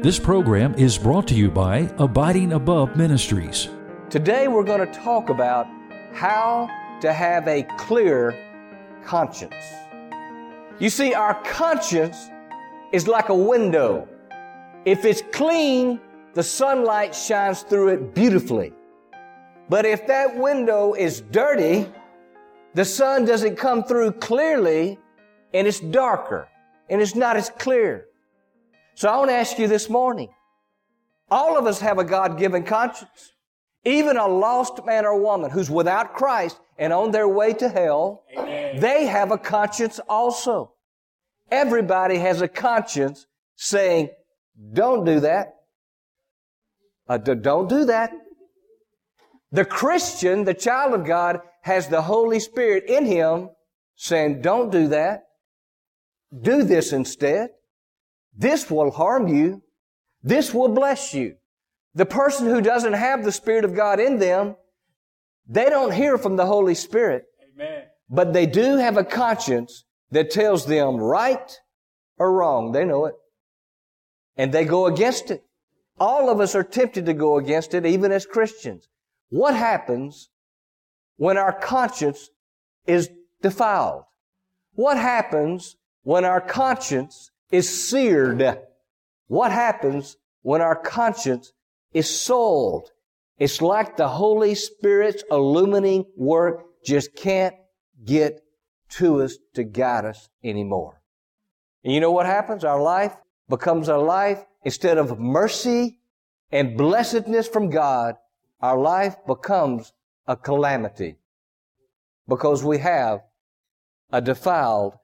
This program is brought to you by Abiding Above Ministries. Today we're going to talk about how to have a clear conscience. You see, our conscience is like a window. If it's clean, the sunlight shines through it beautifully. But if that window is dirty, the sun doesn't come through clearly and it's darker and it's not as clear. So I want to ask you this morning. All of us have a God-given conscience. Even a lost man or woman who's without Christ and on their way to hell, Amen. they have a conscience also. Everybody has a conscience saying, don't do that. Uh, don't do that. The Christian, the child of God, has the Holy Spirit in him saying, don't do that. Do this instead. This will harm you. This will bless you. The person who doesn't have the Spirit of God in them, they don't hear from the Holy Spirit. Amen. But they do have a conscience that tells them right or wrong. They know it. And they go against it. All of us are tempted to go against it, even as Christians. What happens when our conscience is defiled? What happens when our conscience is seared. What happens when our conscience is soiled? It's like the Holy Spirit's illuminating work just can't get to us to guide us anymore. And you know what happens? Our life becomes a life instead of mercy and blessedness from God, our life becomes a calamity because we have a defiled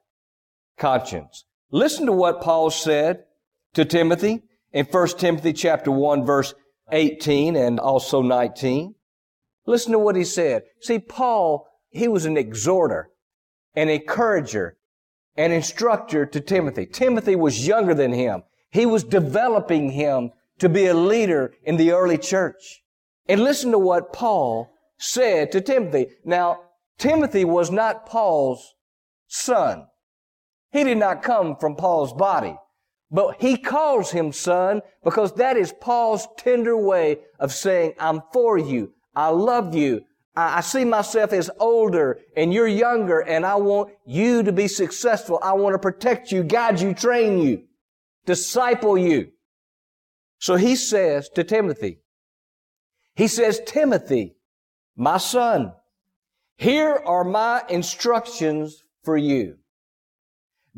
conscience. Listen to what Paul said to Timothy in 1 Timothy chapter 1 verse 18 and also 19. Listen to what he said. See, Paul, he was an exhorter, an encourager, an instructor to Timothy. Timothy was younger than him. He was developing him to be a leader in the early church. And listen to what Paul said to Timothy. Now, Timothy was not Paul's son. He did not come from Paul's body. But he calls him son because that is Paul's tender way of saying, I'm for you. I love you. I, see myself as older and you're younger and I want you to be successful. I want to protect you, guide you, train you, disciple you. So he says to Timothy, he says, Timothy, my son, here are my instructions for you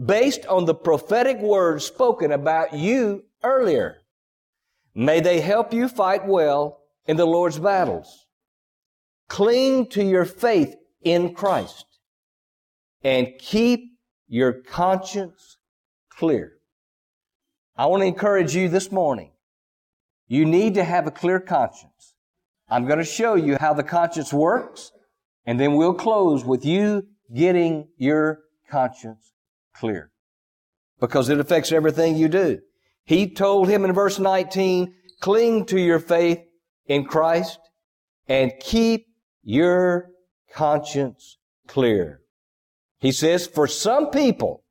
based on the prophetic words spoken about you earlier. May they help you fight well in the Lord's battles. Cling to your faith in Christ and keep your conscience clear. I want to encourage you this morning. You need to have a clear conscience. I'm going to show you how the conscience works, and then we'll close with you getting your conscience clear because it affects everything you do. He told him in verse 19, cling to your faith in Christ and keep your conscience clear. He says, for some people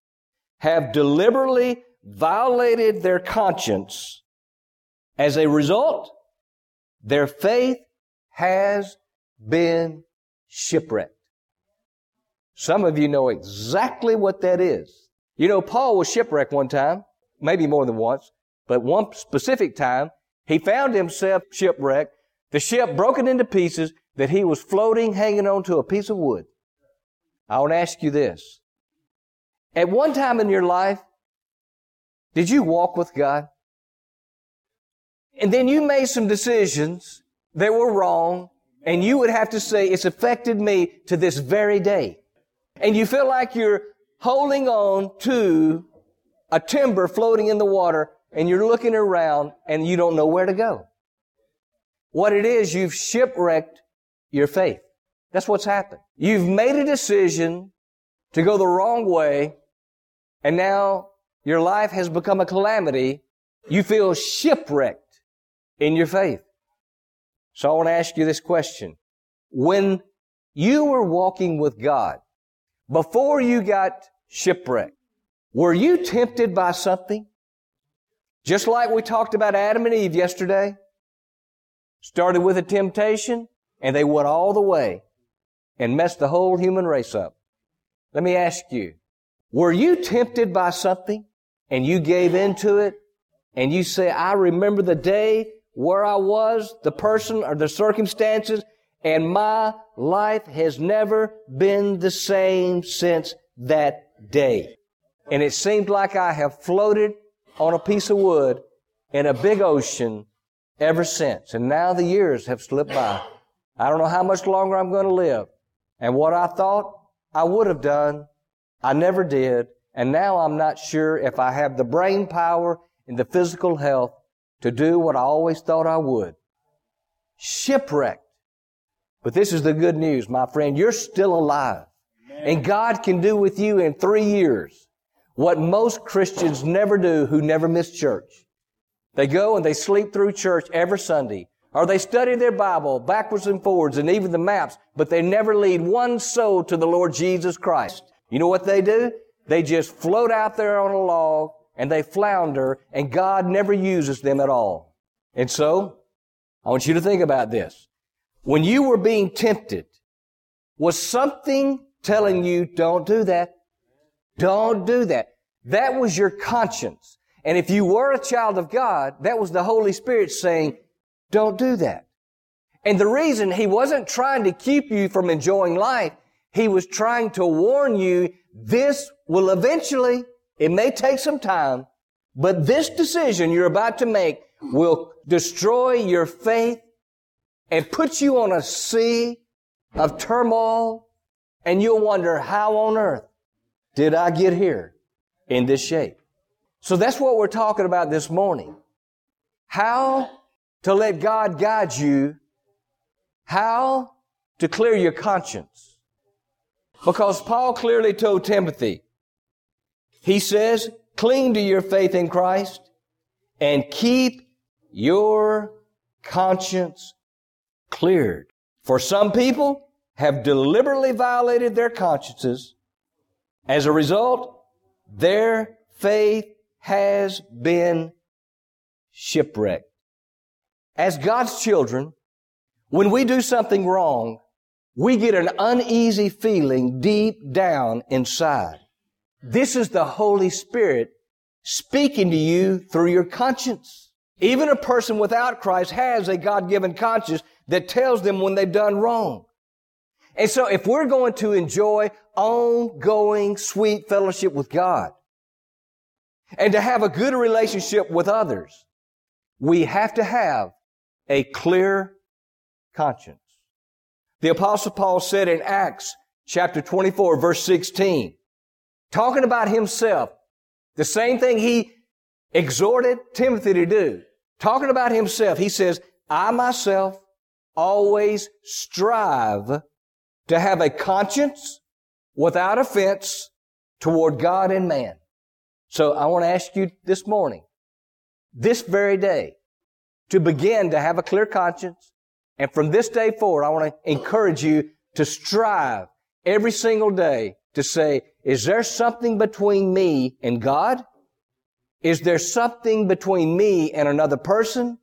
have deliberately violated their conscience. As a result, their faith has been shipwrecked. Some of you know exactly what that is. You know, Paul was shipwrecked one time, maybe more than once, but one specific time, he found himself shipwrecked, the ship broken into pieces, that he was floating, hanging on to a piece of wood. I want to ask you this. At one time in your life, did you walk with God? And then you made some decisions that were wrong, and you would have to say, it's affected me to this very day and you feel like you're holding on to a timber floating in the water and you're looking around and you don't know where to go. What it is, you've shipwrecked your faith. That's what's happened. You've made a decision to go the wrong way and now your life has become a calamity. You feel shipwrecked in your faith. So I want to ask you this question. When you were walking with God, before you got shipwrecked, were you tempted by something? Just like we talked about Adam and Eve yesterday. Started with a temptation and they went all the way and messed the whole human race up. Let me ask you, were you tempted by something and you gave into it and you say, I remember the day where I was, the person or the circumstances, and my life has never been the same since that day. And it seemed like I have floated on a piece of wood in a big ocean ever since. And now the years have slipped by. I don't know how much longer I'm going to live. And what I thought I would have done, I never did. And now I'm not sure if I have the brain power and the physical health to do what I always thought I would. Shipwrecked. But this is the good news, my friend. You're still alive. And God can do with you in three years what most Christians never do who never miss church. They go and they sleep through church every Sunday. Or they study their Bible backwards and forwards and even the maps, but they never lead one soul to the Lord Jesus Christ. You know what they do? They just float out there on a log and they flounder and God never uses them at all. And so, I want you to think about this. When you were being tempted, was something telling you, don't do that? Don't do that. That was your conscience. And if you were a child of God, that was the Holy Spirit saying, don't do that. And the reason He wasn't trying to keep you from enjoying life, He was trying to warn you this will eventually it may take some time, but this decision you're about to make will destroy your faith and put you on a sea of turmoil and you'll wonder, how on earth did I get here in this shape? So that's what we're talking about this morning. How to let God guide you. How to clear your conscience. Because Paul clearly told Timothy, he says, cling to your faith in Christ and keep your conscience cleared. For some people have deliberately violated their consciences. As a result, their faith has been shipwrecked. As God's children, when we do something wrong, we get an uneasy feeling deep down inside. This is the Holy Spirit speaking to you through your conscience. Even a person without Christ has a God-given conscience that tells them when they've done wrong. And so if we're going to enjoy ongoing sweet fellowship with God and to have a good relationship with others, we have to have a clear conscience. The apostle Paul said in Acts chapter 24 verse 16, talking about himself, the same thing he exhorted Timothy to do, talking about himself, he says, I myself always strive to have a conscience without offense toward God and man. So I want to ask you this morning, this very day, to begin to have a clear conscience. And from this day forward, I want to encourage you to strive every single day to say, is there something between me and God? Is there something between me and another person?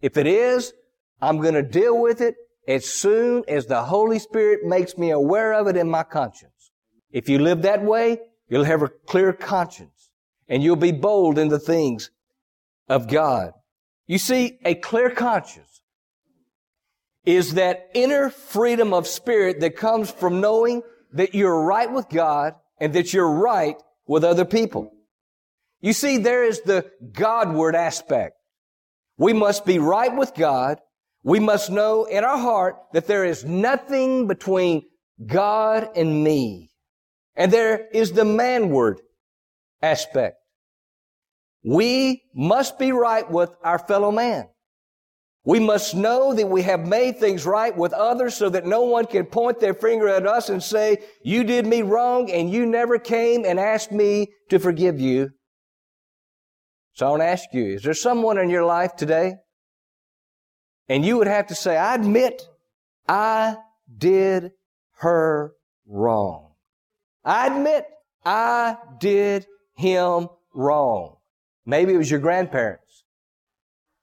If it is, I'm going to deal with it as soon as the Holy Spirit makes me aware of it in my conscience. If you live that way, you'll have a clear conscience and you'll be bold in the things of God. You see, a clear conscience is that inner freedom of spirit that comes from knowing that you're right with God and that you're right with other people. You see, there is the Godward aspect. We must be right with God. We must know in our heart that there is nothing between God and me. And there is the manward aspect. We must be right with our fellow man. We must know that we have made things right with others so that no one can point their finger at us and say, you did me wrong and you never came and asked me to forgive you. So I want to ask you, is there someone in your life today? And you would have to say, I admit I did her wrong. I admit I did him wrong. Maybe it was your grandparents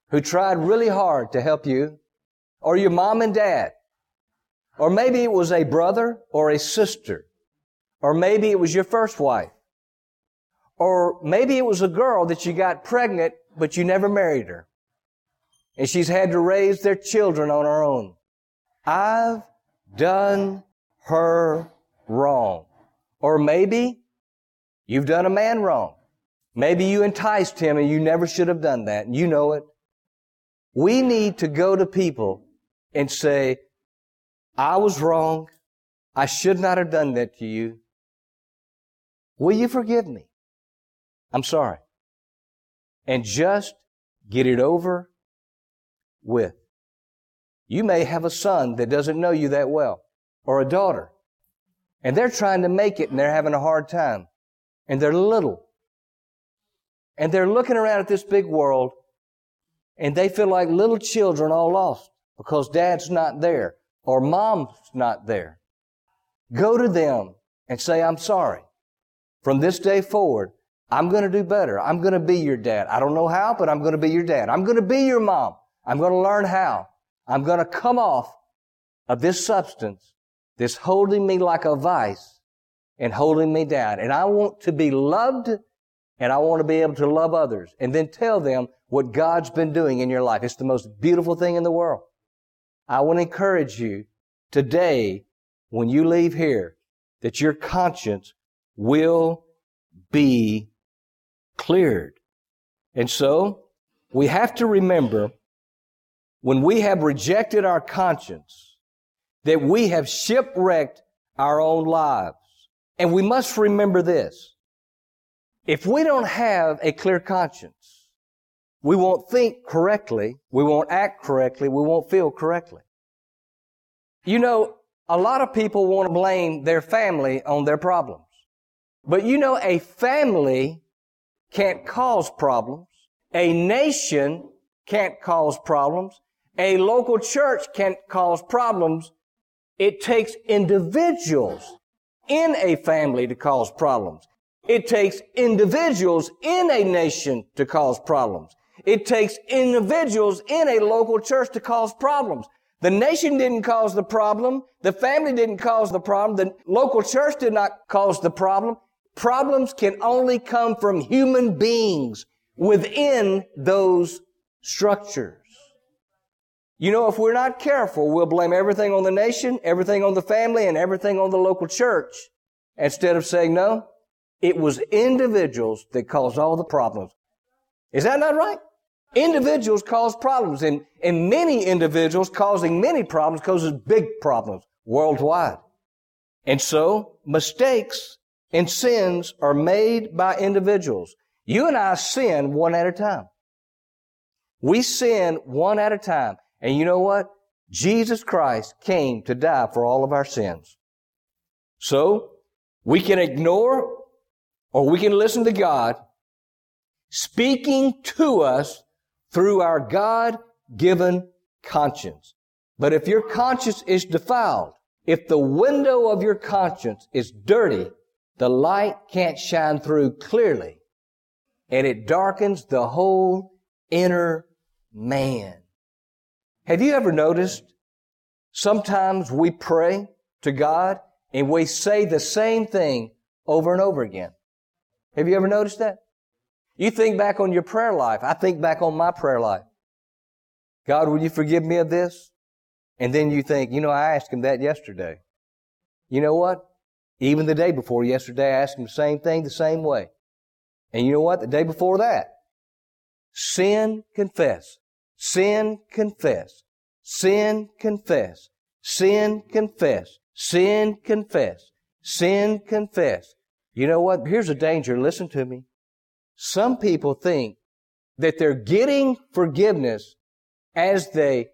who tried really hard to help you, or your mom and dad, or maybe it was a brother or a sister, or maybe it was your first wife, or maybe it was a girl that you got pregnant, but you never married her. And she's had to raise their children on her own. I've done her wrong. Or maybe you've done a man wrong. Maybe you enticed him and you never should have done that. And you know it. We need to go to people and say, I was wrong. I should not have done that to you. Will you forgive me? I'm sorry. And just get it over with. You may have a son that doesn't know you that well, or a daughter, and they're trying to make it and they're having a hard time, and they're little. And they're looking around at this big world, and they feel like little children all lost because dad's not there or mom's not there. Go to them and say, I'm sorry. From this day forward, I'm going to do better. I'm going to be your dad. I don't know how, but I'm going to be your dad. I'm going to be your mom. I'm going to learn how. I'm going to come off of this substance that's holding me like a vice and holding me down. And I want to be loved and I want to be able to love others and then tell them what God's been doing in your life. It's the most beautiful thing in the world. I want to encourage you today when you leave here that your conscience will be cleared. And so we have to remember when we have rejected our conscience, that we have shipwrecked our own lives. And we must remember this. If we don't have a clear conscience, we won't think correctly, we won't act correctly, we won't feel correctly. You know, a lot of people want to blame their family on their problems. But you know, a family can't cause problems. A nation can't cause problems. A local church can't cause problems. It takes individuals in a family to cause problems. It takes individuals in a nation to cause problems. It takes individuals in a local church to cause problems. The nation didn't cause the problem. The family didn't cause the problem. The local church did not cause the problem. Problems can only come from human beings within those structures. You know, if we're not careful, we'll blame everything on the nation, everything on the family, and everything on the local church. Instead of saying, no, it was individuals that caused all the problems. Is that not right? Individuals cause problems, and, and many individuals causing many problems causes big problems worldwide. And so, mistakes and sins are made by individuals. You and I sin one at a time. We sin one at a time. And you know what? Jesus Christ came to die for all of our sins. So, we can ignore or we can listen to God speaking to us through our God given conscience. But if your conscience is defiled, if the window of your conscience is dirty, the light can't shine through clearly and it darkens the whole inner man. Have you ever noticed sometimes we pray to God and we say the same thing over and over again? Have you ever noticed that? You think back on your prayer life. I think back on my prayer life. God, will you forgive me of this? And then you think, you know, I asked him that yesterday. You know what? Even the day before yesterday, I asked him the same thing the same way. And you know what? The day before that, sin, confess. Sin, confess. Sin, confess. Sin, confess. Sin, confess. Sin, confess. You know what? Here's a danger. Listen to me. Some people think that they're getting forgiveness as they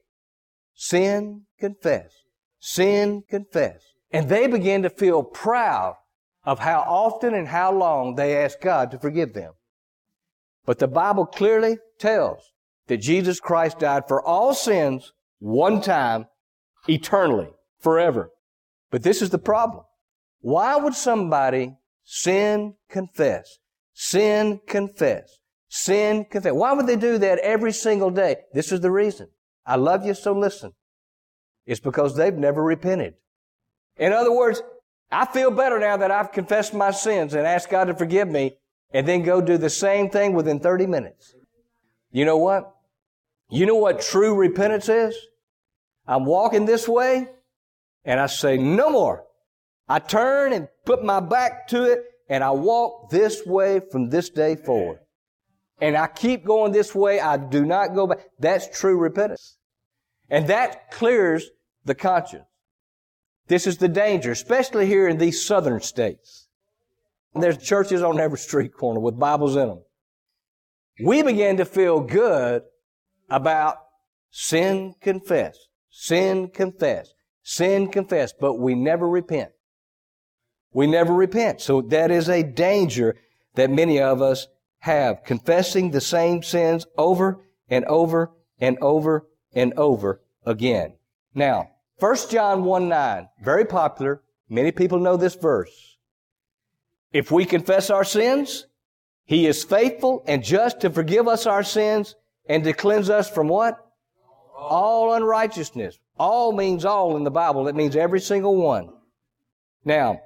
sin, confess. Sin, confess. And they begin to feel proud of how often and how long they ask God to forgive them. But the Bible clearly tells that Jesus Christ died for all sins one time, eternally, forever. But this is the problem. Why would somebody sin, confess, sin, confess, Sin, confess. Why would they do that every single day? This is the reason. I love you, so listen. It's because they've never repented. In other words, I feel better now that I've confessed my sins and asked God to forgive me and then go do the same thing within 30 minutes. You know what? You know what true repentance is? I'm walking this way and I say, no more. I turn and put my back to it and I walk this way from this day forward. And I keep going this way. I do not go back. That's true repentance. And that clears the conscience. This is the danger, especially here in these southern states. There's churches on every street corner with Bibles in them. We begin to feel good about sin confess, sin confess, sin confess, but we never repent. We never repent. So that is a danger that many of us have, confessing the same sins over and over and over and over again. Now, 1 John 1 9, very popular. Many people know this verse. If we confess our sins, He is faithful and just to forgive us our sins and to cleanse us from what? All unrighteousness. All means all in the Bible. It means every single one. Now,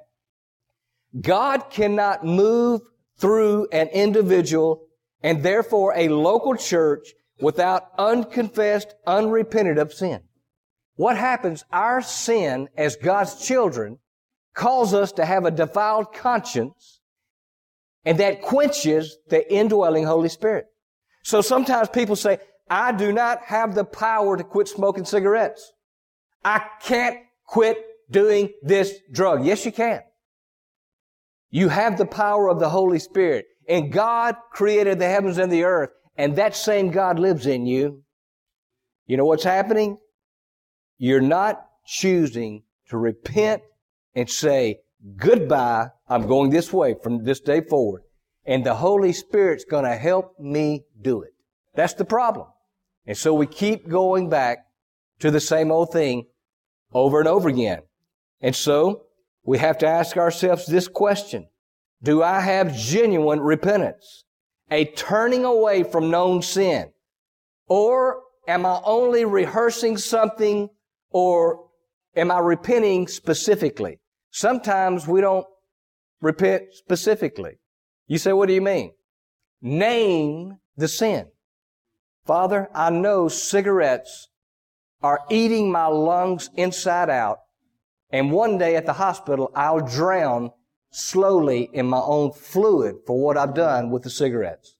God cannot move through an individual and therefore a local church without unconfessed, unrepented of sin. What happens? Our sin as God's children calls us to have a defiled conscience and that quenches the indwelling Holy Spirit. So sometimes people say, I do not have the power to quit smoking cigarettes. I can't quit doing this drug. Yes, you can. You have the power of the Holy Spirit. And God created the heavens and the earth. And that same God lives in you. You know what's happening? You're not choosing to repent and say, goodbye, I'm going this way from this day forward. And the Holy Spirit's gonna help me do it. That's the problem. And so we keep going back to the same old thing over and over again. And so we have to ask ourselves this question. Do I have genuine repentance? A turning away from known sin? Or am I only rehearsing something or am I repenting specifically? Sometimes we don't repent specifically. You say, what do you mean? Name the sin. Father, I know cigarettes are eating my lungs inside out, and one day at the hospital, I'll drown slowly in my own fluid for what I've done with the cigarettes.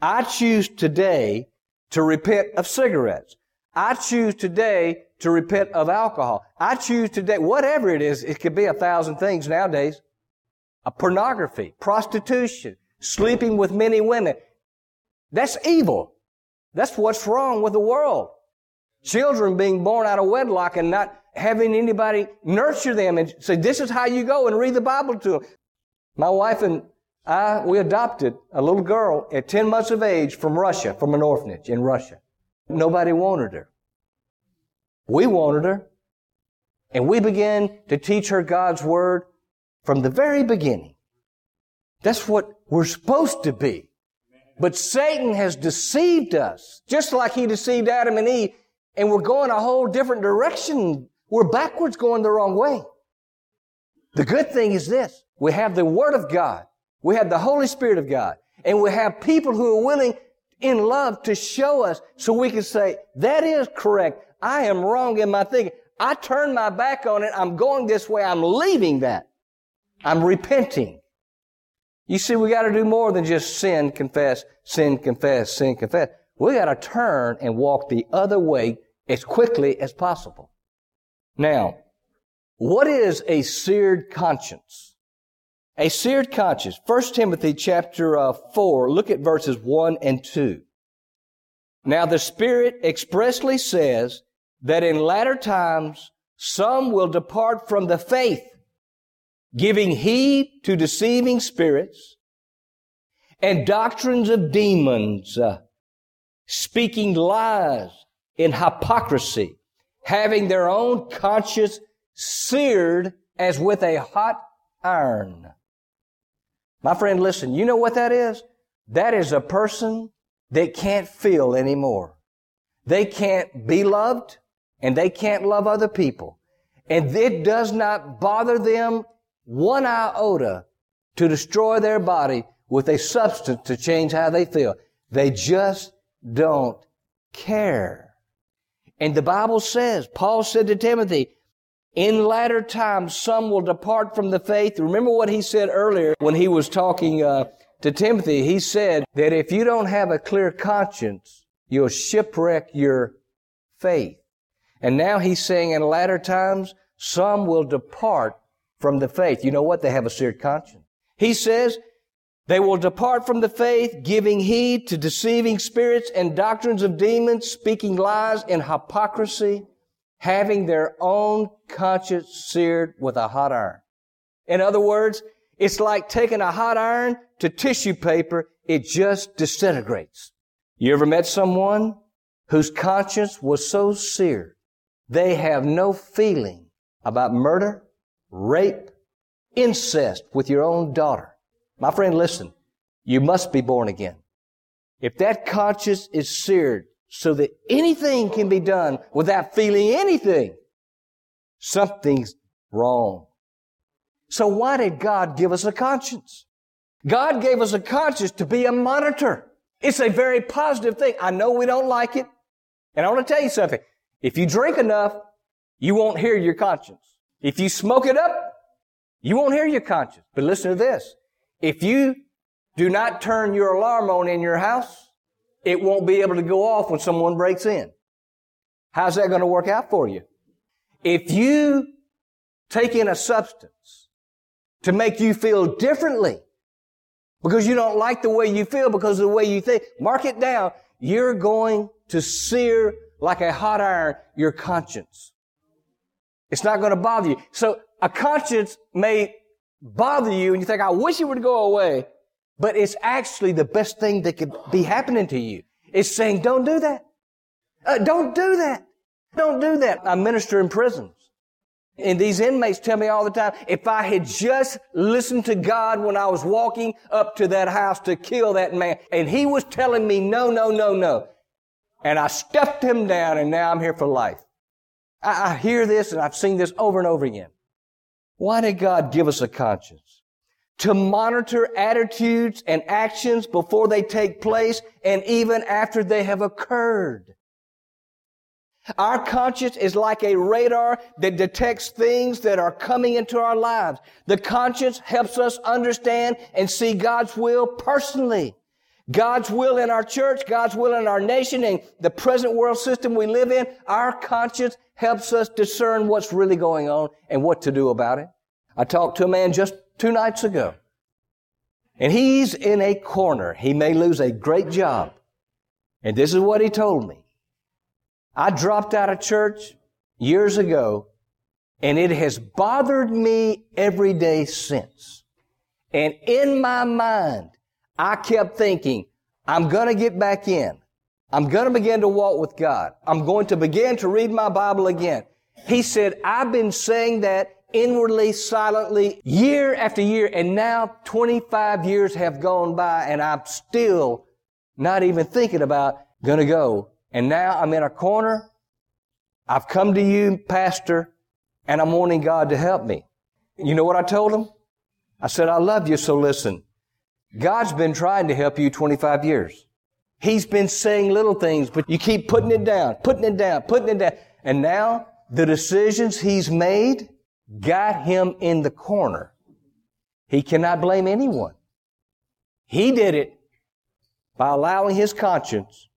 I choose today to repent of cigarettes. I choose today to repent of alcohol. I choose today, whatever it is, it could be a thousand things nowadays. A pornography, prostitution, sleeping with many women. That's evil. That's what's wrong with the world. Children being born out of wedlock and not having anybody nurture them and say, this is how you go and read the Bible to them. My wife and I, we adopted a little girl at 10 months of age from Russia, from an orphanage in Russia. Nobody wanted her. We wanted her. And we began to teach her God's Word from the very beginning. That's what we're supposed to be. But Satan has deceived us, just like he deceived Adam and Eve, and we're going a whole different direction. We're backwards going the wrong way. The good thing is this. We have the Word of God. We have the Holy Spirit of God. And we have people who are willing in love to show us so we can say, that is correct. I am wrong in my thinking. I turn my back on it. I'm going this way. I'm leaving that. I'm repenting. You see, we got to do more than just sin, confess, sin, confess, sin, confess. We got to turn and walk the other way as quickly as possible. Now, what is a seared conscience? A seared conscience. 1 Timothy chapter uh, 4, look at verses 1 and 2. Now the Spirit expressly says that in latter times some will depart from the faith, giving heed to deceiving spirits and doctrines of demons, uh, speaking lies in hypocrisy, having their own conscience seared as with a hot iron. My friend, listen, you know what that is? that is a person that can't feel anymore. They can't be loved and they can't love other people. And it does not bother them one iota to destroy their body with a substance to change how they feel. They just don't care. And the Bible says, Paul said to Timothy, in latter times, some will depart from the faith. Remember what he said earlier when he was talking uh, to Timothy. He said that if you don't have a clear conscience, you'll shipwreck your faith. And now he's saying in latter times, some will depart from the faith. You know what? They have a seared conscience. He says, they will depart from the faith, giving heed to deceiving spirits and doctrines of demons, speaking lies and hypocrisy, having their own conscience seared with a hot iron. In other words, it's like taking a hot iron to tissue paper. It just disintegrates. You ever met someone whose conscience was so seared they have no feeling about murder, rape, incest with your own daughter. My friend, listen. You must be born again. If that conscience is seared so that anything can be done without feeling anything, something's wrong. So why did God give us a conscience? God gave us a conscience to be a monitor. It's a very positive thing. I know we don't like it. And I want to tell you something. If you drink enough, you won't hear your conscience. If you smoke it up, you won't hear your conscience. But listen to this. If you do not turn your alarm on in your house, it won't be able to go off when someone breaks in. How's that going to work out for you? If you take in a substance to make you feel differently because you don't like the way you feel because of the way you think, mark it down. You're going to sear like a hot iron your conscience. It's not going to bother you. So a conscience may bother you and you think, I wish it would go away. But it's actually the best thing that could be happening to you. It's saying, don't do that. Uh, don't do that. Don't do that. I minister in prisons. And these inmates tell me all the time, if I had just listened to God when I was walking up to that house to kill that man, and he was telling me, no, no, no, no. And I stepped him down and now I'm here for life. I, I hear this and I've seen this over and over again. Why did God give us a conscience? To monitor attitudes and actions before they take place and even after they have occurred. Our conscience is like a radar that detects things that are coming into our lives. The conscience helps us understand and see God's will personally. God's will in our church, God's will in our nation, and the present world system we live in, our conscience helps us discern what's really going on and what to do about it. I talked to a man just two nights ago, and he's in a corner. He may lose a great job. And this is what he told me. I dropped out of church years ago, and it has bothered me every day since. And in my mind, I kept thinking, I'm going to get back in. I'm going to begin to walk with God. I'm going to begin to read my Bible again. He said, I've been saying that inwardly, silently, year after year, and now 25 years have gone by and I'm still not even thinking about gonna go. And now I'm in a corner. I've come to you, Pastor, and I'm wanting God to help me. You know what I told him? I said, I love you, so listen. God's been trying to help you 25 years. He's been saying little things, but you keep putting it down, putting it down, putting it down. And now the decisions he's made got him in the corner. He cannot blame anyone. He did it by allowing his conscience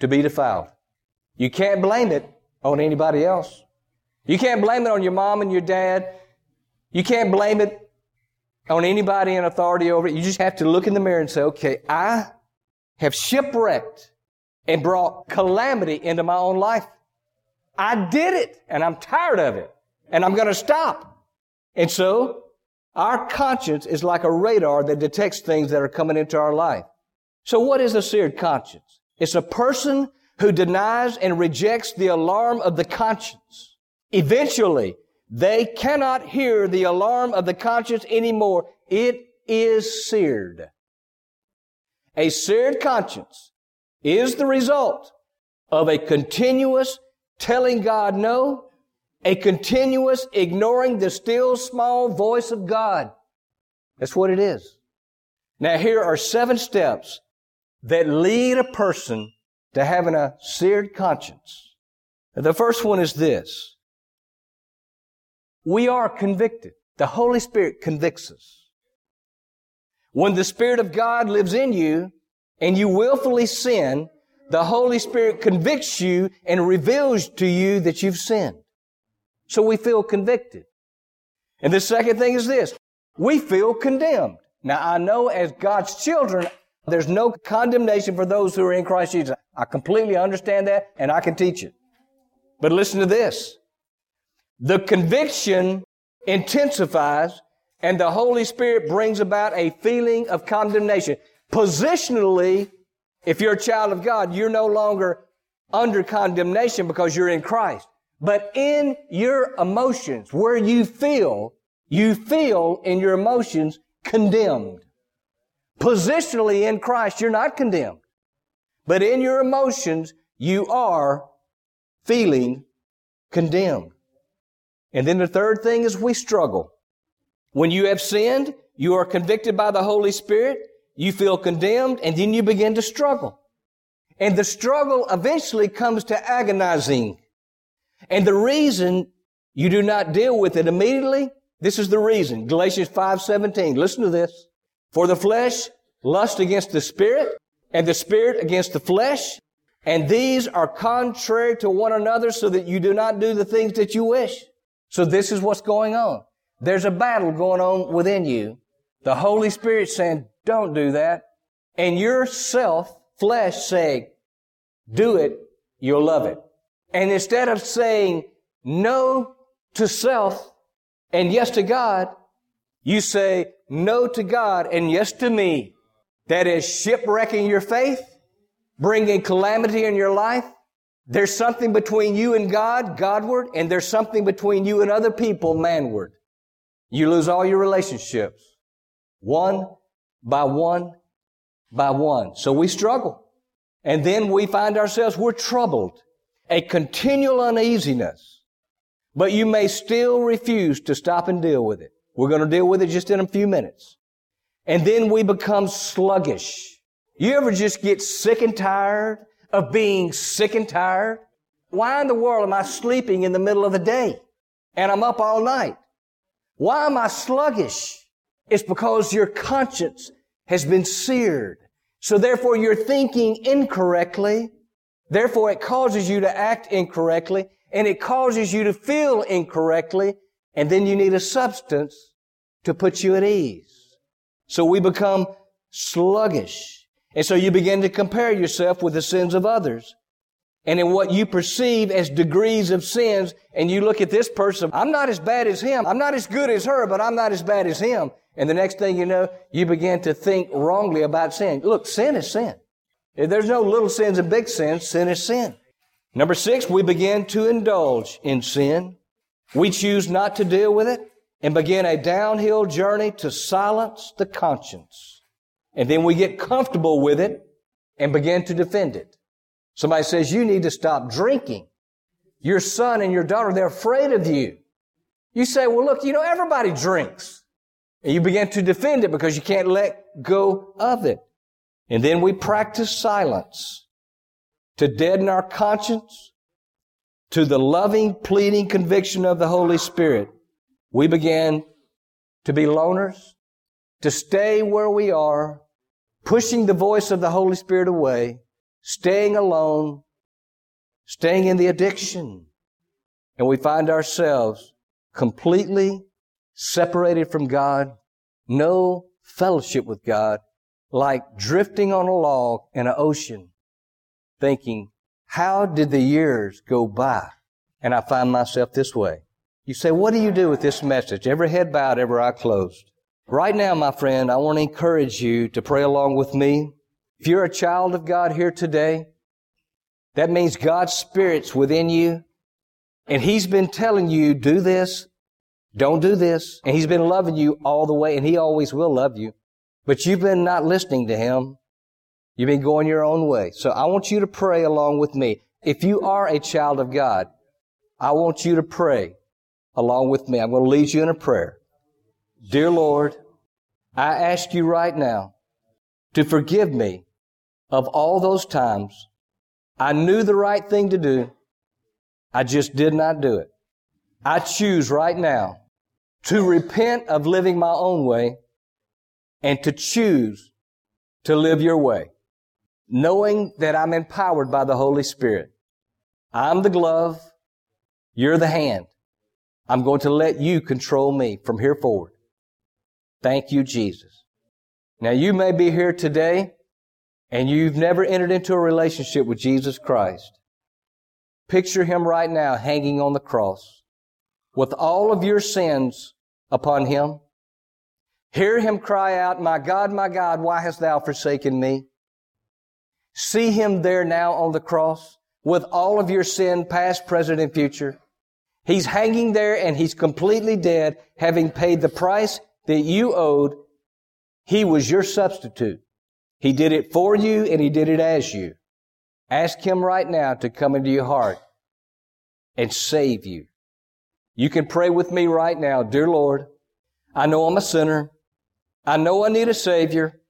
to be defiled. You can't blame it on anybody else. You can't blame it on your mom and your dad. You can't blame it on anybody in authority over it. You just have to look in the mirror and say, okay, I have shipwrecked and brought calamity into my own life. I did it and I'm tired of it and I'm going to stop. And so our conscience is like a radar that detects things that are coming into our life. So what is a seared conscience? It's a person who denies and rejects the alarm of the conscience. Eventually, they cannot hear the alarm of the conscience anymore. It is seared. A seared conscience is the result of a continuous telling God no, a continuous ignoring the still small voice of God. That's what it is. Now here are seven steps that lead a person to having a seared conscience. The first one is this. We are convicted. The Holy Spirit convicts us. When the Spirit of God lives in you and you willfully sin, the Holy Spirit convicts you and reveals to you that you've sinned. So we feel convicted. And the second thing is this. We feel condemned. Now I know as God's children, there's no condemnation for those who are in Christ Jesus. I completely understand that and I can teach it. But listen to this. The conviction intensifies and the Holy Spirit brings about a feeling of condemnation. Positionally, if you're a child of God, you're no longer under condemnation because you're in Christ. But in your emotions, where you feel, you feel in your emotions condemned. Positionally in Christ, you're not condemned. But in your emotions, you are feeling condemned. And then the third thing is we struggle. When you have sinned, you are convicted by the Holy Spirit, you feel condemned, and then you begin to struggle. And the struggle eventually comes to agonizing. And the reason you do not deal with it immediately, this is the reason. Galatians 5:17. Listen to this. For the flesh lust against the spirit, and the spirit against the flesh, and these are contrary to one another so that you do not do the things that you wish. So this is what's going on. There's a battle going on within you. The Holy Spirit saying, don't do that. And your self, flesh saying, do it, you'll love it. And instead of saying no to self and yes to God, you say no to God and yes to me. That is shipwrecking your faith, bringing calamity in your life. There's something between you and God, Godward, and there's something between you and other people, manward. You lose all your relationships. One by one by one. So we struggle. And then we find ourselves, we're troubled. A continual uneasiness. But you may still refuse to stop and deal with it. We're going to deal with it just in a few minutes. And then we become sluggish. You ever just get sick and tired of being sick and tired? Why in the world am I sleeping in the middle of the day and I'm up all night? Why am I sluggish? It's because your conscience has been seared. So therefore you're thinking incorrectly. Therefore it causes you to act incorrectly and it causes you to feel incorrectly. And then you need a substance to put you at ease. So we become sluggish. And so you begin to compare yourself with the sins of others. And in what you perceive as degrees of sins, and you look at this person, I'm not as bad as him. I'm not as good as her, but I'm not as bad as him. And the next thing you know, you begin to think wrongly about sin. Look, sin is sin. There's no little sins and big sins. Sin is sin. Number six, we begin to indulge in sin. We choose not to deal with it and begin a downhill journey to silence the conscience. And then we get comfortable with it and begin to defend it. Somebody says, you need to stop drinking. Your son and your daughter, they're afraid of you. You say, well, look, you know, everybody drinks. And you begin to defend it because you can't let go of it. And then we practice silence to deaden our conscience to the loving, pleading conviction of the Holy Spirit. We begin to be loners, to stay where we are, pushing the voice of the Holy Spirit away, staying alone, staying in the addiction. And we find ourselves completely separated from God, no fellowship with God, like drifting on a log in an ocean, thinking, how did the years go by? And I find myself this way. You say, what do you do with this message? Every head bowed, every eye closed. Right now, my friend, I want to encourage you to pray along with me. If you're a child of God here today, that means God's Spirit's within you. And He's been telling you, do this, don't do this. And He's been loving you all the way, and He always will love you. But you've been not listening to Him. You've been going your own way. So I want you to pray along with me. If you are a child of God, I want you to pray along with me. I'm going to lead you in a prayer. Dear Lord, I ask you right now to forgive me of all those times I knew the right thing to do. I just did not do it. I choose right now to repent of living my own way and to choose to live your way, knowing that I'm empowered by the Holy Spirit. I'm the glove. You're the hand. I'm going to let you control me from here forward. Thank you, Jesus. Now you may be here today and you've never entered into a relationship with Jesus Christ. Picture him right now hanging on the cross with all of your sins upon him. Hear him cry out, My God, my God, why hast thou forsaken me? See him there now on the cross with all of your sin, past, present, and future. He's hanging there and he's completely dead, having paid the price that you owed. He was your substitute. He did it for you and he did it as you. Ask him right now to come into your heart and save you. You can pray with me right now. Dear Lord, I know I'm a sinner. I know I need a Savior.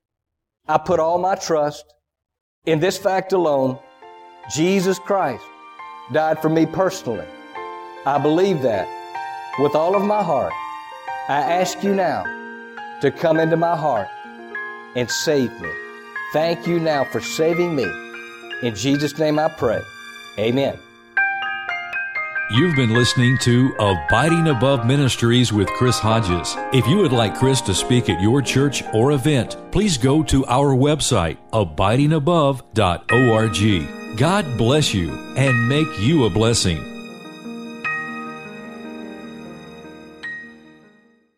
I put all my trust in this fact alone. Jesus Christ died for me personally. I believe that with all of my heart. I ask you now to come into my heart and save me. Thank you now for saving me. In Jesus' name I pray. Amen. You've been listening to Abiding Above Ministries with Chris Hodges. If you would like Chris to speak at your church or event, please go to our website, abidingabove.org. God bless you and make you a blessing.